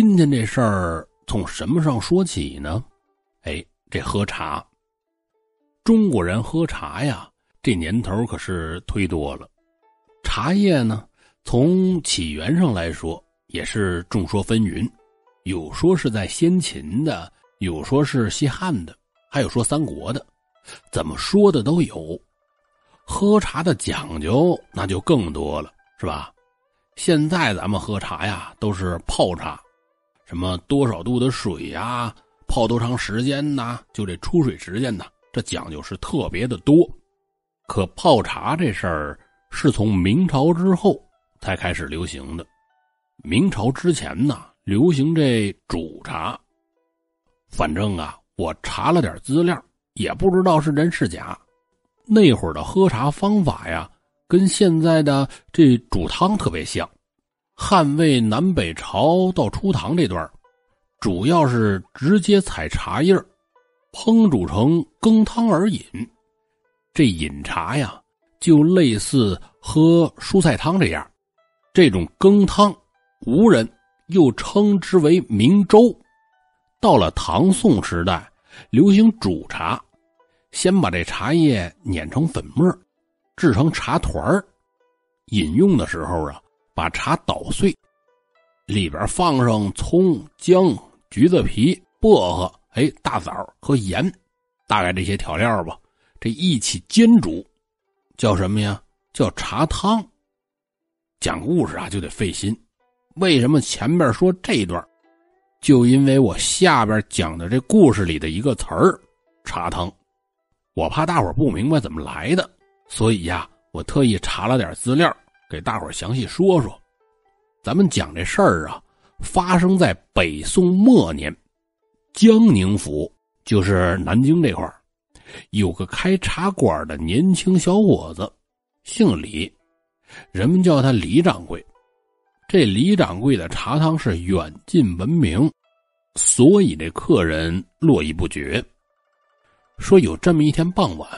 今天这事儿从什么上说起呢？哎，这喝茶。中国人喝茶呀，这年头可是忒多了。茶叶呢，从起源上来说，也是众说纷纭，有说是在先秦的，有说是西汉的，还有说三国的，怎么说的都有。喝茶的讲究那就更多了，是吧？现在咱们喝茶呀，都是泡茶，什么多少度的水呀，泡多长时间呐？就这出水时间呐，这讲究是特别的多。可泡茶这事儿是从明朝之后才开始流行的。明朝之前呢，流行这煮茶。反正啊，我查了点资料，也不知道是真是假。那会儿的喝茶方法呀。跟现在的这煮汤特别像，汉魏南北朝到初唐这段，主要是直接采茶叶烹煮成羹汤而饮。这饮茶呀，就类似喝蔬菜汤这样。这种羹汤，吴人又称之为明粥。到了唐宋时代，流行煮茶，先把这茶叶碾成粉末。制成茶团儿，饮用的时候啊，把茶捣碎，里边放上葱、姜、橘子皮、薄荷、哎大枣和盐，大概这些调料吧，这一起煎煮，叫什么呀？叫茶汤。讲故事啊就得费心，为什么前面说这一段？就因为我下边讲的这故事里的一个词儿“茶汤”，我怕大伙不明白怎么来的。所以呀，我特意查了点资料，给大伙详细说说。咱们讲这事儿啊，发生在北宋末年，江宁府，就是南京这块有个开茶馆的年轻小伙子，姓李，人们叫他李掌柜。这李掌柜的茶汤是远近闻名，所以这客人络绎不绝。说有这么一天傍晚。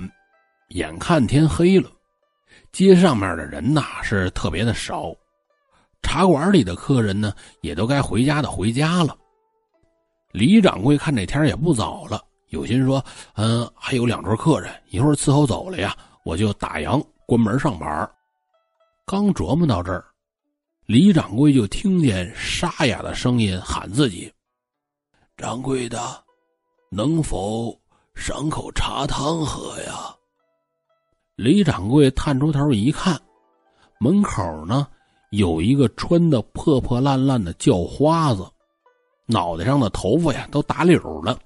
眼看天黑了，街上面的人呐是特别的少，茶馆里的客人呢也都该回家的回家了。李掌柜看这天也不早了，有心说：“嗯，还有两桌客人，一会儿伺候走了呀，我就打烊关门上班。”刚琢磨到这儿，李掌柜就听见沙哑的声音喊自己：“掌柜的，能否赏口茶汤喝呀？”李掌柜探出头一看，门口呢有一个穿的破破烂烂的叫花子，脑袋上的头发呀都打绺了，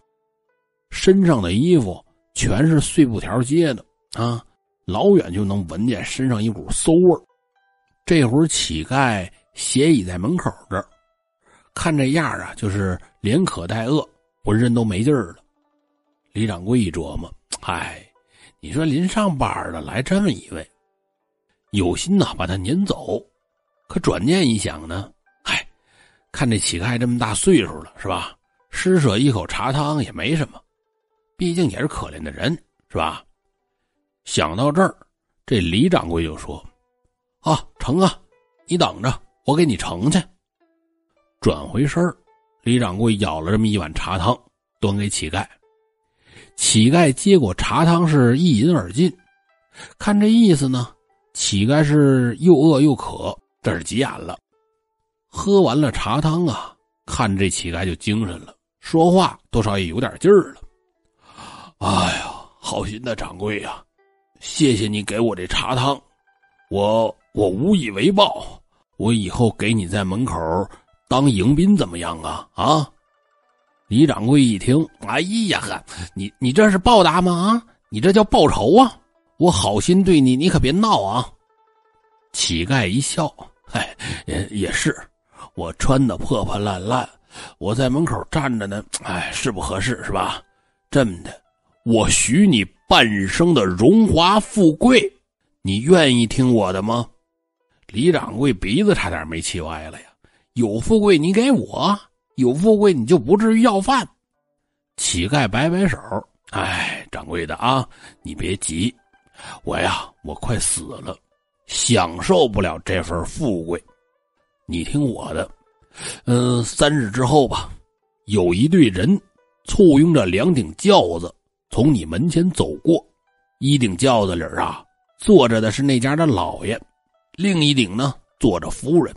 身上的衣服全是碎布条接的啊，老远就能闻见身上一股馊味这会儿乞丐斜倚在门口这儿，看这样啊，就是连渴带饿，浑身都没劲儿了。李掌柜一琢磨，唉。你说临上班的来这么一位，有心呐把他撵走，可转念一想呢，嗨，看这乞丐这么大岁数了是吧？施舍一口茶汤也没什么，毕竟也是可怜的人是吧？想到这儿，这李掌柜就说：“啊，成啊，你等着，我给你盛去。”转回身李掌柜舀了这么一碗茶汤，端给乞丐。乞丐接过茶汤，是一饮而尽。看这意思呢，乞丐是又饿又渴，这是急眼了。喝完了茶汤啊，看这乞丐就精神了，说话多少也有点劲儿了。哎呀，好心的掌柜呀，谢谢你给我这茶汤，我我无以为报，我以后给你在门口当迎宾怎么样啊？啊！李掌柜一听，哎呀呵，你你这是报答吗？啊，你这叫报仇啊！我好心对你，你可别闹啊！乞丐一笑，哎，也也是，我穿的破破烂烂，我在门口站着呢，哎，是不合适是吧？这么的，我许你半生的荣华富贵，你愿意听我的吗？李掌柜鼻子差点没气歪了呀！有富贵你给我。有富贵，你就不至于要饭。乞丐摆摆手，哎，掌柜的啊，你别急，我呀，我快死了，享受不了这份富贵。你听我的，嗯，三日之后吧，有一队人簇拥着两顶轿子从你门前走过，一顶轿子里啊坐着的是那家的老爷，另一顶呢坐着夫人。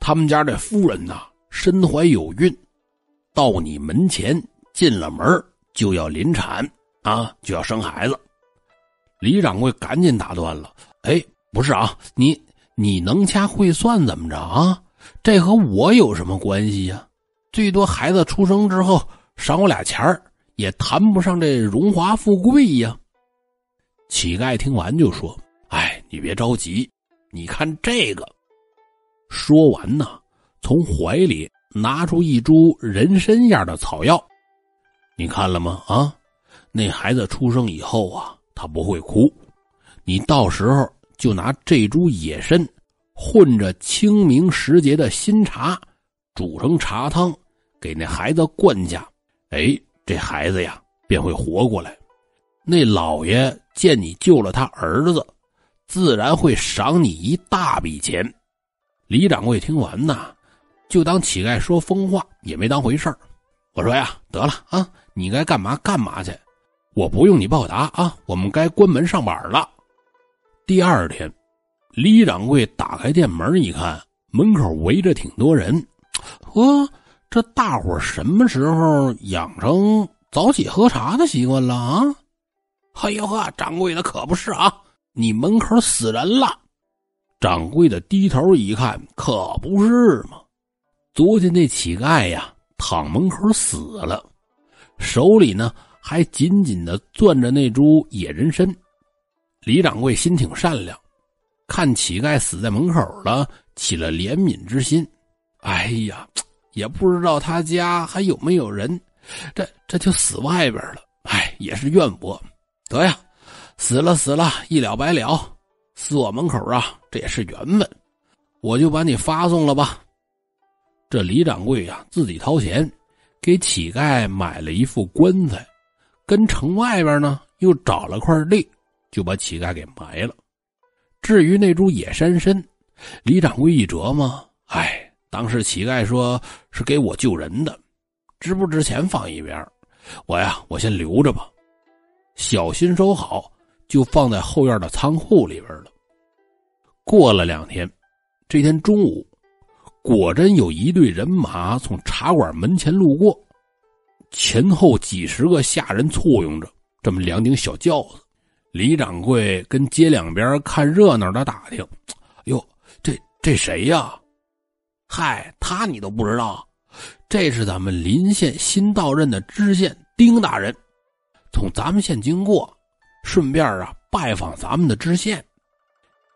他们家这夫人呐身怀有孕，到你门前进了门就要临产啊，就要生孩子。李掌柜赶紧打断了：“哎，不是啊，你你能掐会算怎么着啊？这和我有什么关系呀？最多孩子出生之后赏我俩钱儿，也谈不上这荣华富贵呀。”乞丐听完就说：“哎，你别着急，你看这个。”说完呢，从怀里拿出一株人参样的草药，你看了吗？啊，那孩子出生以后啊。他不会哭，你到时候就拿这株野参混着清明时节的新茶，煮成茶汤，给那孩子灌下。哎，这孩子呀便会活过来。那老爷见你救了他儿子，自然会赏你一大笔钱。李掌柜听完呐，就当乞丐说疯话，也没当回事我说呀，得了啊，你该干嘛干嘛去。我不用你报答啊，我们该关门上班了。第二天，李掌柜打开店门一看，门口围着挺多人。呵，这大伙什么时候养成早起喝茶的习惯了啊？哎呦呵，掌柜的可不是啊，你门口死人了。掌柜的低头一看，可不是嘛，昨天那乞丐呀，躺门口死了，手里呢。还紧紧的攥着那株野人参，李掌柜心挺善良，看乞丐死在门口了，起了怜悯之心。哎呀，也不知道他家还有没有人，这这就死外边了。哎，也是怨薄，得呀，死了死了，一了百了，死我门口啊，这也是缘分，我就把你发送了吧。这李掌柜呀，自己掏钱给乞丐买了一副棺材。跟城外边呢，又找了块地，就把乞丐给埋了。至于那株野山参，李掌柜一琢磨，哎，当时乞丐说是给我救人的，值不值钱放一边，我呀，我先留着吧，小心收好，就放在后院的仓库里边了。过了两天，这天中午，果真有一队人马从茶馆门前路过。前后几十个下人簇拥着这么两顶小轿子，李掌柜跟街两边看热闹的打听：“哟，这这谁呀？嗨，他你都不知道？这是咱们临县新到任的知县丁大人，从咱们县经过，顺便啊拜访咱们的知县。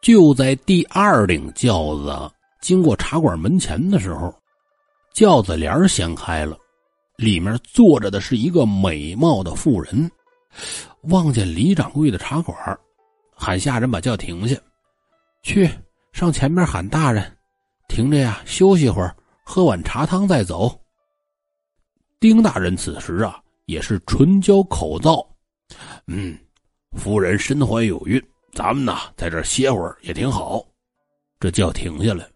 就在第二顶轿子经过茶馆门前的时候，轿子帘掀开了。”里面坐着的是一个美貌的妇人，望见李掌柜的茶馆，喊下人把轿停下，去上前面喊大人，停着呀，休息会儿，喝碗茶汤再走。丁大人此时啊也是唇焦口燥，嗯，夫人身怀有孕，咱们呐在这歇会儿也挺好。这轿停下来，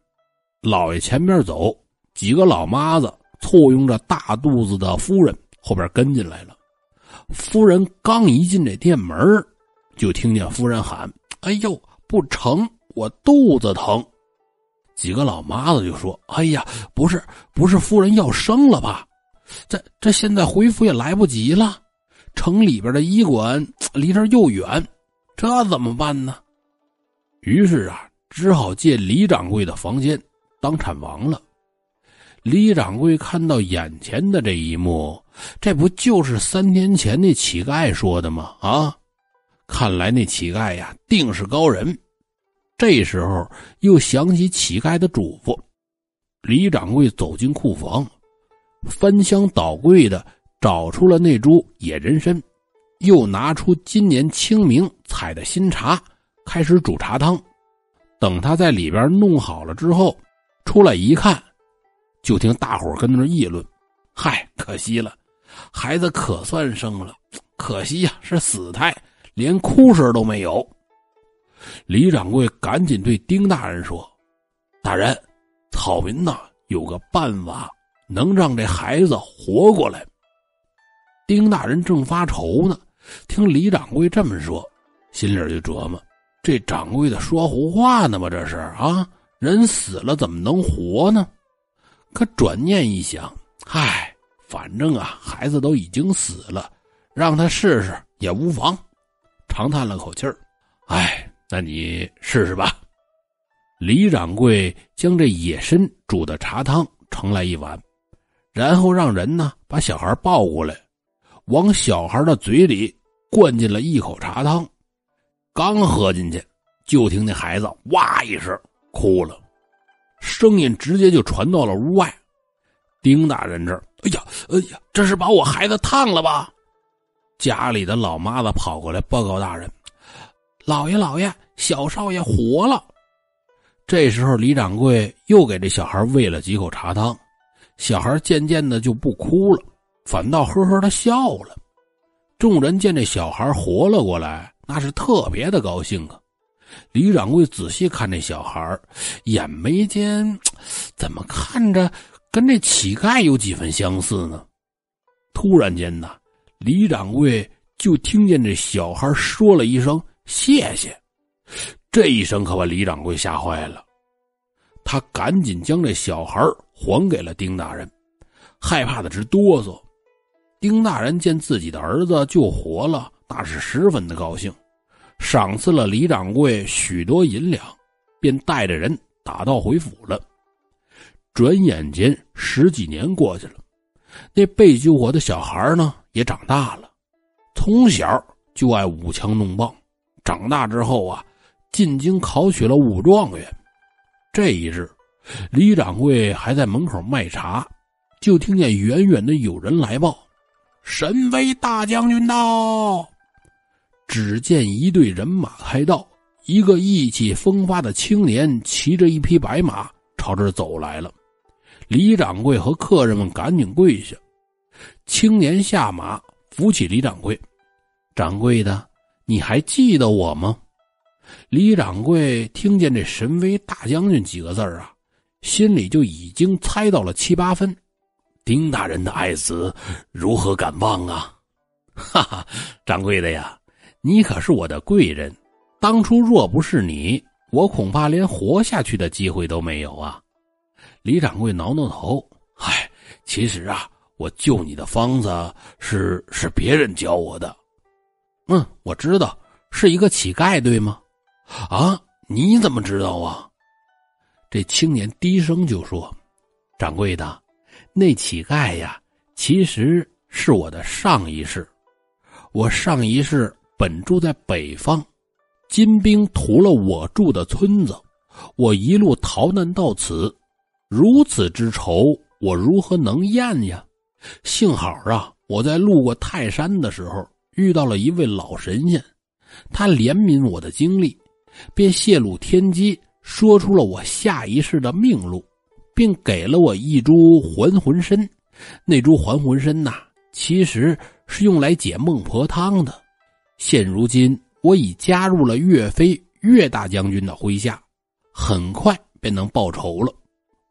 老爷前面走，几个老妈子。簇拥着大肚子的夫人后边跟进来了。夫人刚一进这店门，就听见夫人喊：“哎呦，不成，我肚子疼。”几个老妈子就说：“哎呀，不是，不是夫人要生了吧？这这现在回府也来不及了，城里边的医馆离这又远，这怎么办呢？”于是啊，只好借李掌柜的房间当产王了。李掌柜看到眼前的这一幕，这不就是三天前那乞丐说的吗？啊，看来那乞丐呀，定是高人。这时候又想起乞丐的嘱咐，李掌柜走进库房，翻箱倒柜的找出了那株野人参，又拿出今年清明采的新茶，开始煮茶汤。等他在里边弄好了之后，出来一看。就听大伙跟那议论：“嗨，可惜了，孩子可算生了，可惜呀，是死胎，连哭声都没有。”李掌柜赶紧对丁大人说：“大人，草民呐有个办法能让这孩子活过来。丁大人正发愁呢，听李掌柜这么说，心里就琢磨：这掌柜的说胡话呢吗？这是啊，人死了怎么能活呢？可转念一想，唉，反正啊，孩子都已经死了，让他试试也无妨。长叹了口气儿，哎，那你试试吧。李掌柜将这野参煮的茶汤盛来一碗，然后让人呢把小孩抱过来。往小孩的嘴里灌进了一口茶汤，刚喝进去，就听那孩子哇一声哭了，声音直接就传到了屋外。丁大人这儿，哎呀，哎呀，这是把我孩子烫了吧？家里的老妈子跑过来报告大人：“老爷，老爷，小少爷活了。”这时候，李掌柜又给这小孩喂了几口茶汤，小孩渐渐的就不哭了。反倒呵呵的笑了，众人见这小孩活了过来，那是特别的高兴啊。李掌柜仔细看这小孩，眼眉间 怎么看着跟这乞丐有几分相似呢？突然间呢，李掌柜就听见这小孩说了一声“谢谢”，这一声可把李掌柜吓坏了，他赶紧将这小孩还给了丁大人，害怕的直哆嗦。丁大人见自己的儿子救活了，那是十分的高兴，赏赐了李掌柜许多银两，便带着人打道回府了。转眼间十几年过去了，那被救活的小孩呢也长大了，从小就爱舞枪弄棒，长大之后啊，进京考取了武状元。这一日，李掌柜还在门口卖茶，就听见远远的有人来报。神威大将军到！只见一队人马开道，一个意气风发的青年骑着一匹白马朝这走来了。李掌柜和客人们赶紧跪下。青年下马，扶起李掌柜：“掌柜的，你还记得我吗？”李掌柜听见这“神威大将军”几个字啊，心里就已经猜到了七八分。丁大人的爱子如何敢忘啊？哈哈，掌柜的呀，你可是我的贵人。当初若不是你，我恐怕连活下去的机会都没有啊！李掌柜挠挠头，唉，其实啊，我救你的方子是是别人教我的。嗯，我知道，是一个乞丐，对吗？啊，你怎么知道啊？这青年低声就说：“掌柜的。”那乞丐呀，其实是我的上一世。我上一世本住在北方，金兵屠了我住的村子，我一路逃难到此，如此之仇，我如何能咽呀？幸好啊，我在路过泰山的时候遇到了一位老神仙，他怜悯我的经历，便泄露天机，说出了我下一世的命路。并给了我一株还魂参，那株还魂参呐，其实是用来解孟婆汤的。现如今我已加入了岳飞岳大将军的麾下，很快便能报仇了。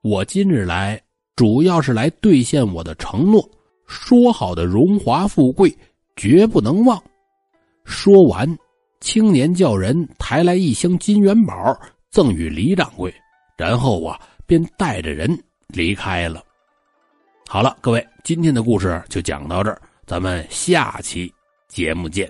我今日来，主要是来兑现我的承诺，说好的荣华富贵绝不能忘。说完，青年叫人抬来一箱金元宝，赠与李掌柜，然后啊。便带着人离开了。好了，各位，今天的故事就讲到这儿，咱们下期节目见。